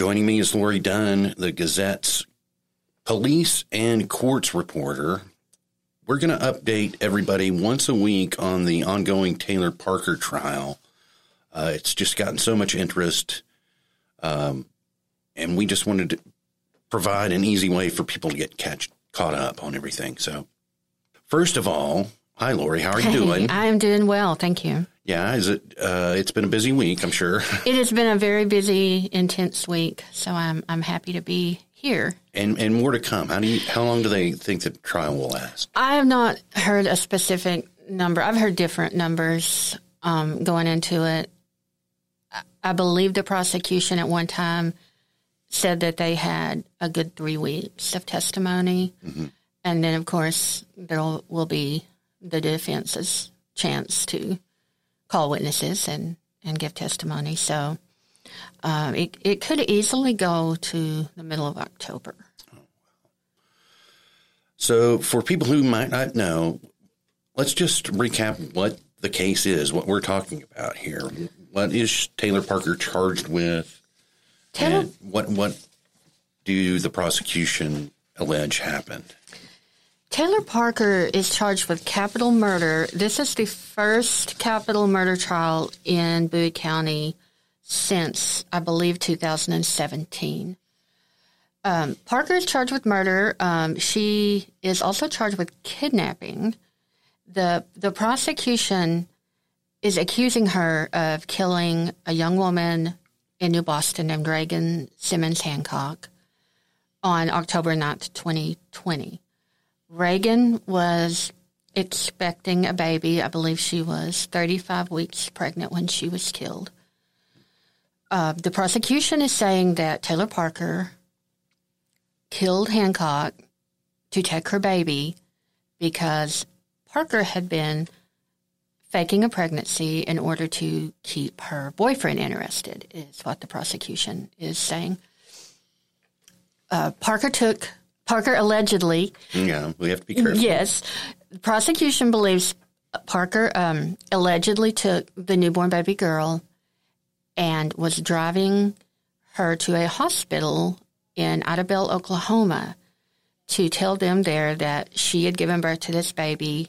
Joining me is Lori Dunn, the Gazette's police and courts reporter. We're going to update everybody once a week on the ongoing Taylor Parker trial. Uh, it's just gotten so much interest, um, and we just wanted to provide an easy way for people to get catch, caught up on everything. So, first of all, hi Lori, how are you doing? I'm doing well, thank you. Yeah, is it? Uh, it's been a busy week, I'm sure. It has been a very busy, intense week, so I'm I'm happy to be here. And and more to come. How do you? How long do they think the trial will last? I have not heard a specific number. I've heard different numbers um, going into it. I believe the prosecution at one time said that they had a good three weeks of testimony, mm-hmm. and then of course there will be the defense's chance to call witnesses and and give testimony. So um, it, it could easily go to the middle of October. So, for people who might not know, let's just recap what the case is, what we're talking about here. What is Taylor Parker charged with? Taylor, what what do the prosecution allege happened? Taylor Parker is charged with capital murder. This is the first capital murder trial in Bowie County since, I believe, 2017. Um, Parker is charged with murder. Um, she is also charged with kidnapping. The the prosecution is accusing her of killing a young woman in New Boston named Reagan Simmons Hancock on October 9th, 2020. Reagan was expecting a baby. I believe she was 35 weeks pregnant when she was killed. Uh, the prosecution is saying that Taylor Parker killed Hancock to take her baby because Parker had been faking a pregnancy in order to keep her boyfriend interested, is what the prosecution is saying. Uh, Parker took, Parker allegedly. Yeah, we have to be careful. Yes. The prosecution believes Parker um, allegedly took the newborn baby girl and was driving her to a hospital in Idabel, Oklahoma, to tell them there that she had given birth to this baby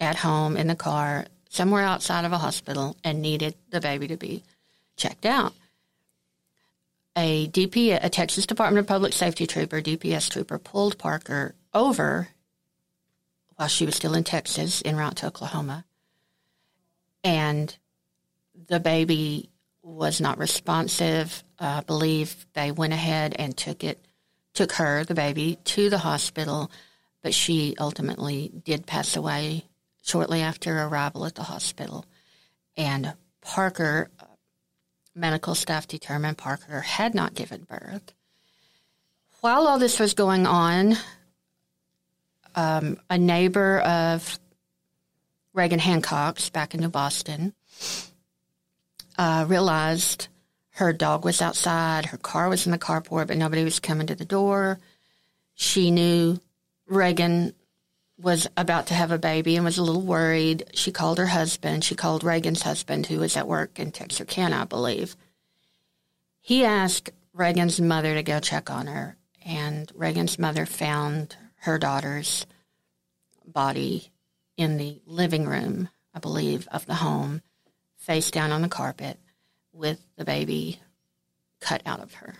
at home in the car somewhere outside of a hospital and needed the baby to be checked out. A DP, a Texas Department of Public Safety trooper, DPS trooper, pulled Parker over while she was still in Texas en route to Oklahoma. And the baby was not responsive. I believe they went ahead and took it, took her, the baby, to the hospital, but she ultimately did pass away shortly after arrival at the hospital. And Parker, medical staff determined Parker had not given birth. While all this was going on, um, a neighbor of Reagan Hancock's back in New Boston uh, realized her dog was outside, her car was in the carport, but nobody was coming to the door. She knew Reagan was about to have a baby and was a little worried. She called her husband. She called Reagan's husband, who was at work in Texarkana, I believe. He asked Reagan's mother to go check on her, and Reagan's mother found her daughter's body in the living room, I believe, of the home face down on the carpet with the baby cut out of her.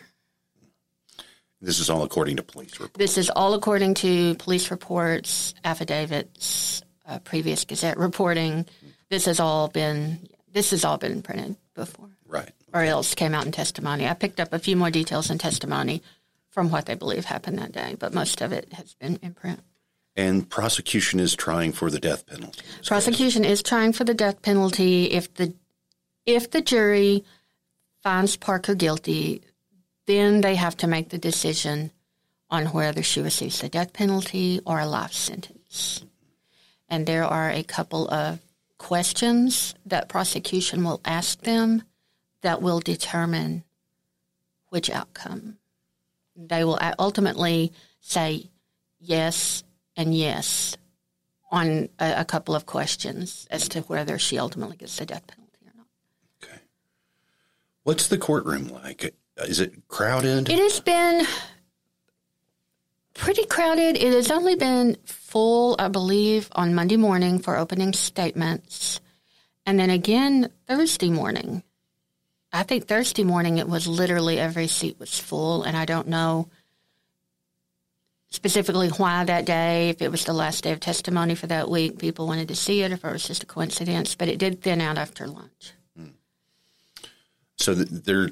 This is all according to police reports. This is all according to police reports, affidavits, uh, previous Gazette reporting. This has all been this has all been printed before, right? Or else came out in testimony. I picked up a few more details in testimony from what they believe happened that day, but most of it has been in print. And prosecution is trying for the death penalty. Prosecution case. is trying for the death penalty. If the if the jury finds Parker guilty, then they have to make the decision on whether she receives the death penalty or a life sentence. And there are a couple of questions that prosecution will ask them that will determine which outcome. They will ultimately say yes and yes on a, a, couple of questions as to whether she ultimately gets the death penalty or not. Okay. What's the courtroom like? Is it crowded? It has been pretty crowded. It has only been full, I believe, on Monday morning for opening statements. And then again Thursday morning. I think Thursday morning it was literally every seat was full, and I don't know specifically why that day, if it was the last day of testimony for that week, people wanted to see it, if it was just a coincidence, but it did thin out after lunch. So th- there,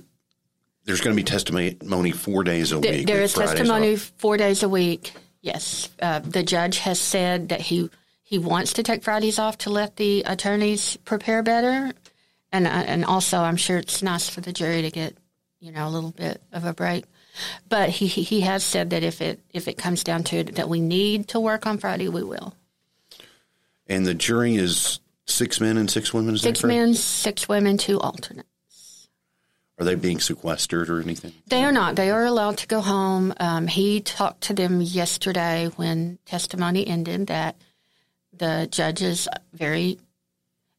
there's going to be testimony four days a week. there is Fridays testimony off. four days a week. Yes, uh, the judge has said that he he wants to take Fridays off to let the attorneys prepare better, and uh, and also I'm sure it's nice for the jury to get you know a little bit of a break. But he he has said that if it if it comes down to it that we need to work on Friday, we will. And the jury is six men and six women. Is Six men, six women, two alternate. Are they being sequestered or anything? They are not. They are allowed to go home. Um, he talked to them yesterday when testimony ended that the judge is very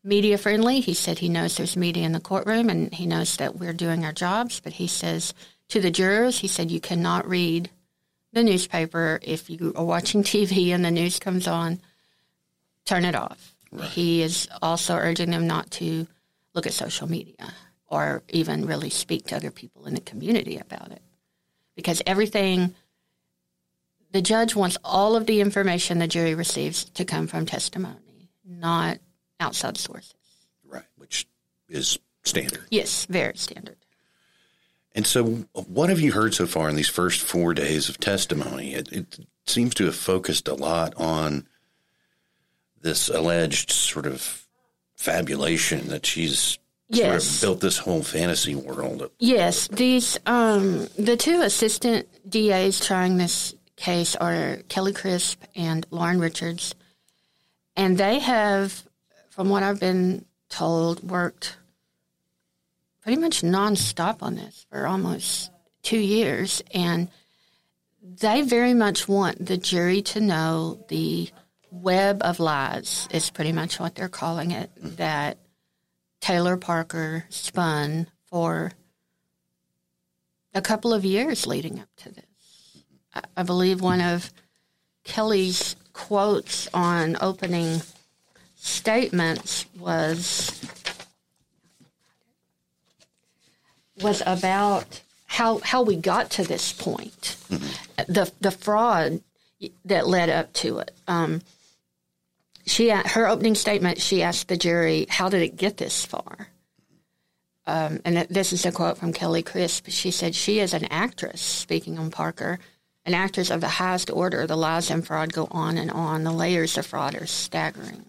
media friendly. He said he knows there's media in the courtroom and he knows that we're doing our jobs, but he says to the jurors, he said, you cannot read the newspaper if you are watching TV and the news comes on, turn it off. He is also urging them not to look at social media or even really speak to other people in the community about it. Because everything, the judge wants all of the information the jury receives to come from testimony, not outside sources. Right, which is standard. Yes, very standard. And so, what have you heard so far in these first four days of testimony? It, it seems to have focused a lot on this alleged sort of fabulation that she's sort Yes. of built this whole fantasy world. Yes, these um, the two assistant DAs trying this case are Kelly Crisp and Lauren Richards, and they have, from what I've been told, worked pretty much nonstop on this for almost two years, and they very much want the jury to know the web of lies is pretty much what they're calling it that Taylor Parker spun for a couple of years leading up to this. I, I believe one of Kelly's quotes on opening statements was was about how how we got to this point, the the fraud that led up to it. Um, she her opening statement she asked the jury how did it get this far? Um, and this is a quote from kelly crisp. She said she is an actress speaking on parker an actress of the highest order. The lies and fraud go on and on. The layers of fraud are staggering.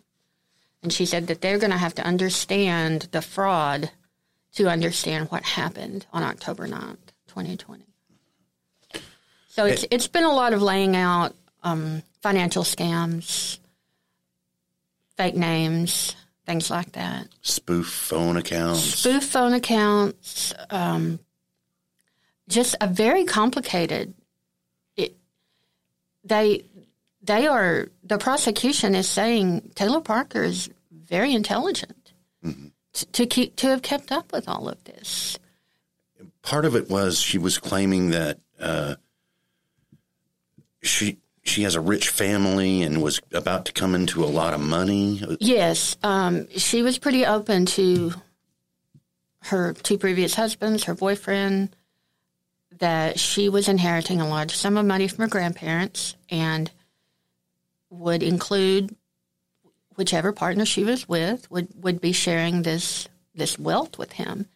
And she said that they're going to have to understand the fraud to understand what happened on october 9th 2020 so it's, it's been a lot of laying out um, financial scams fake names, things like that. Spoof phone accounts. Spoof phone accounts, um, just a very complicated. It, they they are the prosecution is saying Taylor Parker is very intelligent t- to keep to have kept up with all of this. Part of it was she was claiming that uh, she she has a rich family and was about to come into a lot of money. Yes, um, she was pretty open to her two previous husbands, her boyfriend, that she was inheriting a large sum of money from her grandparents and would include whichever partner she was with would, would be sharing this this wealth with him.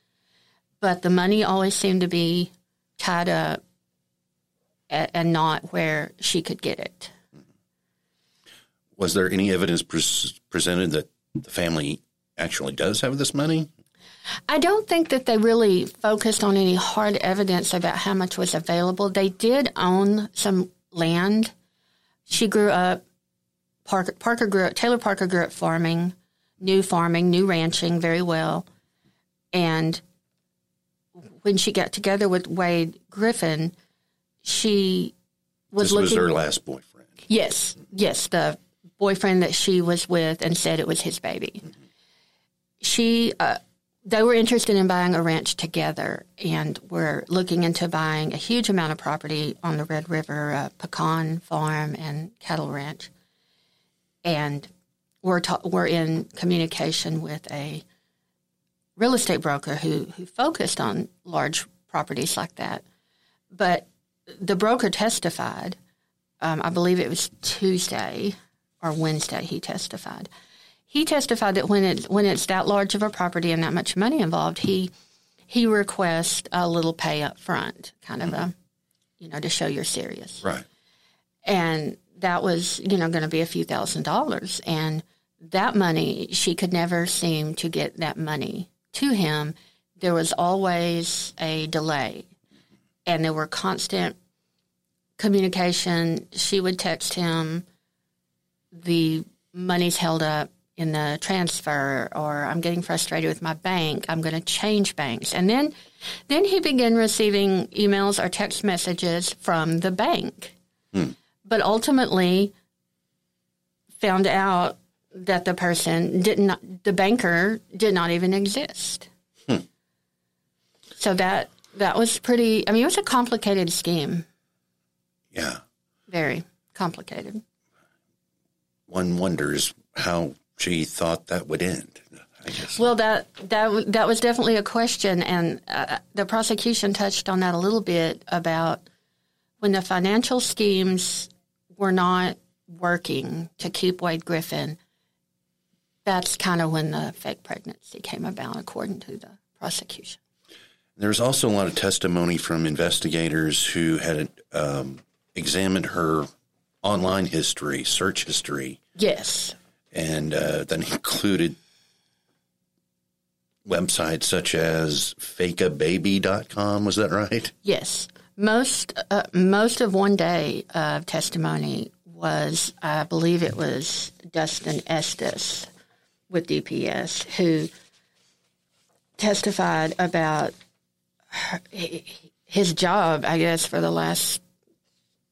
But the money always seemed to be tied up and not where she could get it. Was there any evidence pres presented that the family actually does have this money? I don't think that they really focused on any hard evidence about how much was available. They did own some land. She grew up, Parker, Parker grew up, Taylor Parker grew up farming, new farming, new ranching very well. And when she got together with Wade Griffin, she was This was her last boyfriend. Yes, yes, the boyfriend that she was with and said it was his baby. She uh, they were interested in buying a ranch together and were looking into buying a huge amount of property on the Red River a pecan farm and cattle ranch. And we're, ta- we're in communication with a real estate broker who, who focused on large properties like that. But the broker testified, um, I believe it was Tuesday or Wednesday, he testified he testified that when it's when it's that large of a property and that much money involved, he he requests a little pay up front, kind of mm-hmm. a you know to show you're serious, right? And that was you know going to be a few thousand dollars, and that money she could never seem to get that money to him. There was always a delay, and there were constant communication. She would text him, the money's held up in the transfer or I'm getting frustrated with my bank. I'm going to change banks. And then, then he began receiving emails or text messages from the bank. Hmm. But ultimately found out that the person did not, the banker did not even exist. Hmm. So that, that was pretty, I mean, it was a complicated scheme. Yeah. Very complicated. One wonders how she thought that would end. I guess. Well, that that that was definitely a question, and uh, the prosecution touched on that a little bit about when the financial schemes were not working to keep Wade Griffin. That's kind of when the fake pregnancy came about, according to the prosecution. There's also a lot of testimony from investigators who had um, examined her online history, search history. Yes and uh, that included websites such as fakeababy.com. Was that right? Yes. Most uh, most of one day of testimony was, I believe it was Dustin Estes with DPS who testified about his job, I guess, for the last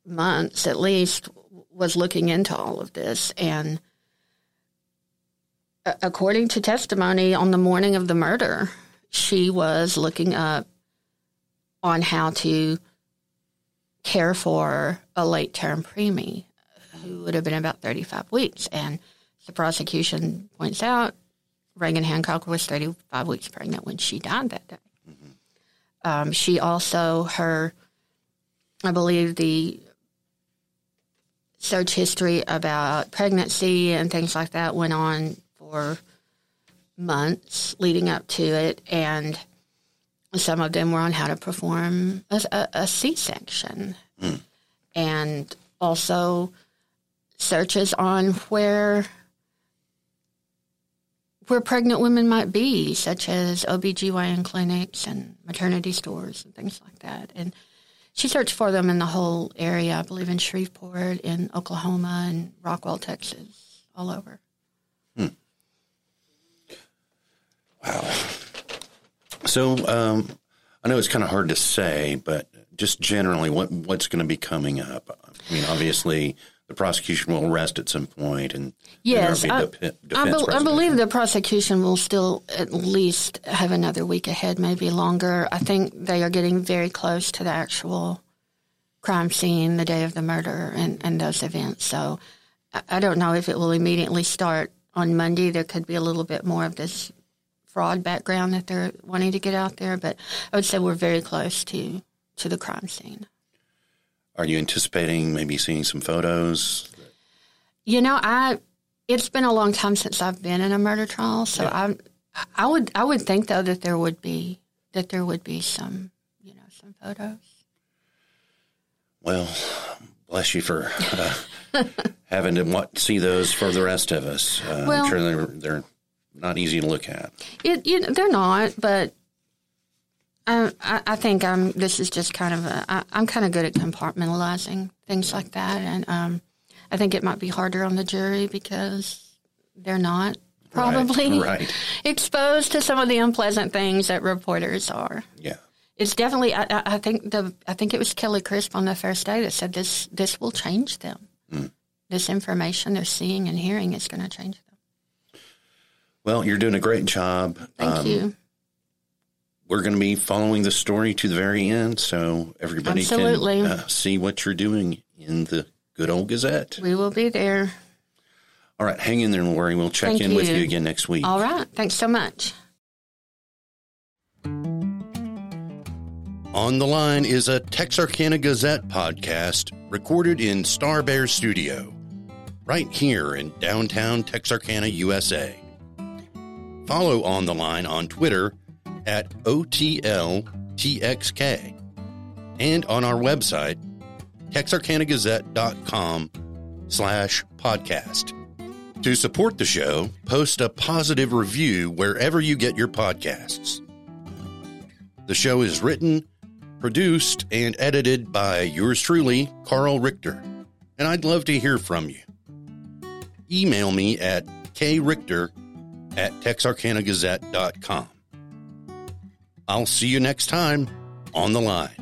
months at least, was looking into all of this and uh, according to testimony on the morning of the murder, she was looking up on how to care for a late term preemie who would have been about 35 weeks. And the prosecution points out Reagan Hancock was 35 weeks pregnant when she died that day. Um, she also, her, I believe the search history about pregnancy and things like that went on for months leading up to it, and some of them were on how to perform a a, a C-section, mm. and also searches on where where pregnant women might be, such as OBGYN clinics and maternity stores and things like that. And she searched for them in the whole area, I believe in Shreveport, in Oklahoma, and Rockwall, Texas, all over. Hmm. Wow. So um, I know it's kind of hard to say, but just generally, what what's going to be coming up? I mean, obviously, the prosecution will arrest at some point, and yes, I, I, be, I, believe the prosecution will still at least have another week ahead, maybe longer. I think they are getting very close to the actual crime scene, the day of the murder, and, and those events. So I, I don't know if it will immediately start on Monday. There could be a little bit more of this fraud background that they're wanting to get out there, but I would say we're very close to to the crime scene. Are you anticipating maybe seeing some photos? You know, I it's been a long time since I've been in a murder trial, so yeah. I I would I would think though that there would be that there would be some you know some photos. Well, bless you for uh, having to see those for the rest of us. Uh, well, I'm sure they're, they're not easy to look at. It, you know, they're not, but I, I, think I'm. This is just kind of a. I, I'm kind of good at compartmentalizing things like that, and um, I think it might be harder on the jury because they're not probably right, right. exposed to some of the unpleasant things that reporters are. Yeah. It's definitely. I, I think the. I think it was Kelly Crisp on the first day that said this. This will change them. Mm. This information they're seeing and hearing is going to change them. Well, you're doing a great job. Thank um, you. We're going to be following the story to the very end so everybody Absolutely. can uh, see what you're doing in the good old Gazette. We will be there. All right, hang in there, and Lori. We'll check Thank in with you. you again next week. All right. Thanks so much. On the Line is a Texarkana Gazette podcast recorded in Star Bear Studio, right here in downtown Texarkana, USA. Follow On the Line on Twitter at OTLTXK and on our website, texarkanagazette.com slash podcast. To support the show, post a positive review wherever you get your podcasts. The show is written, produced, and edited by yours truly, Carl Richter, and I'd love to hear from you. Email me at krichter at texarkanagazette.com. I'll see you next time on the line.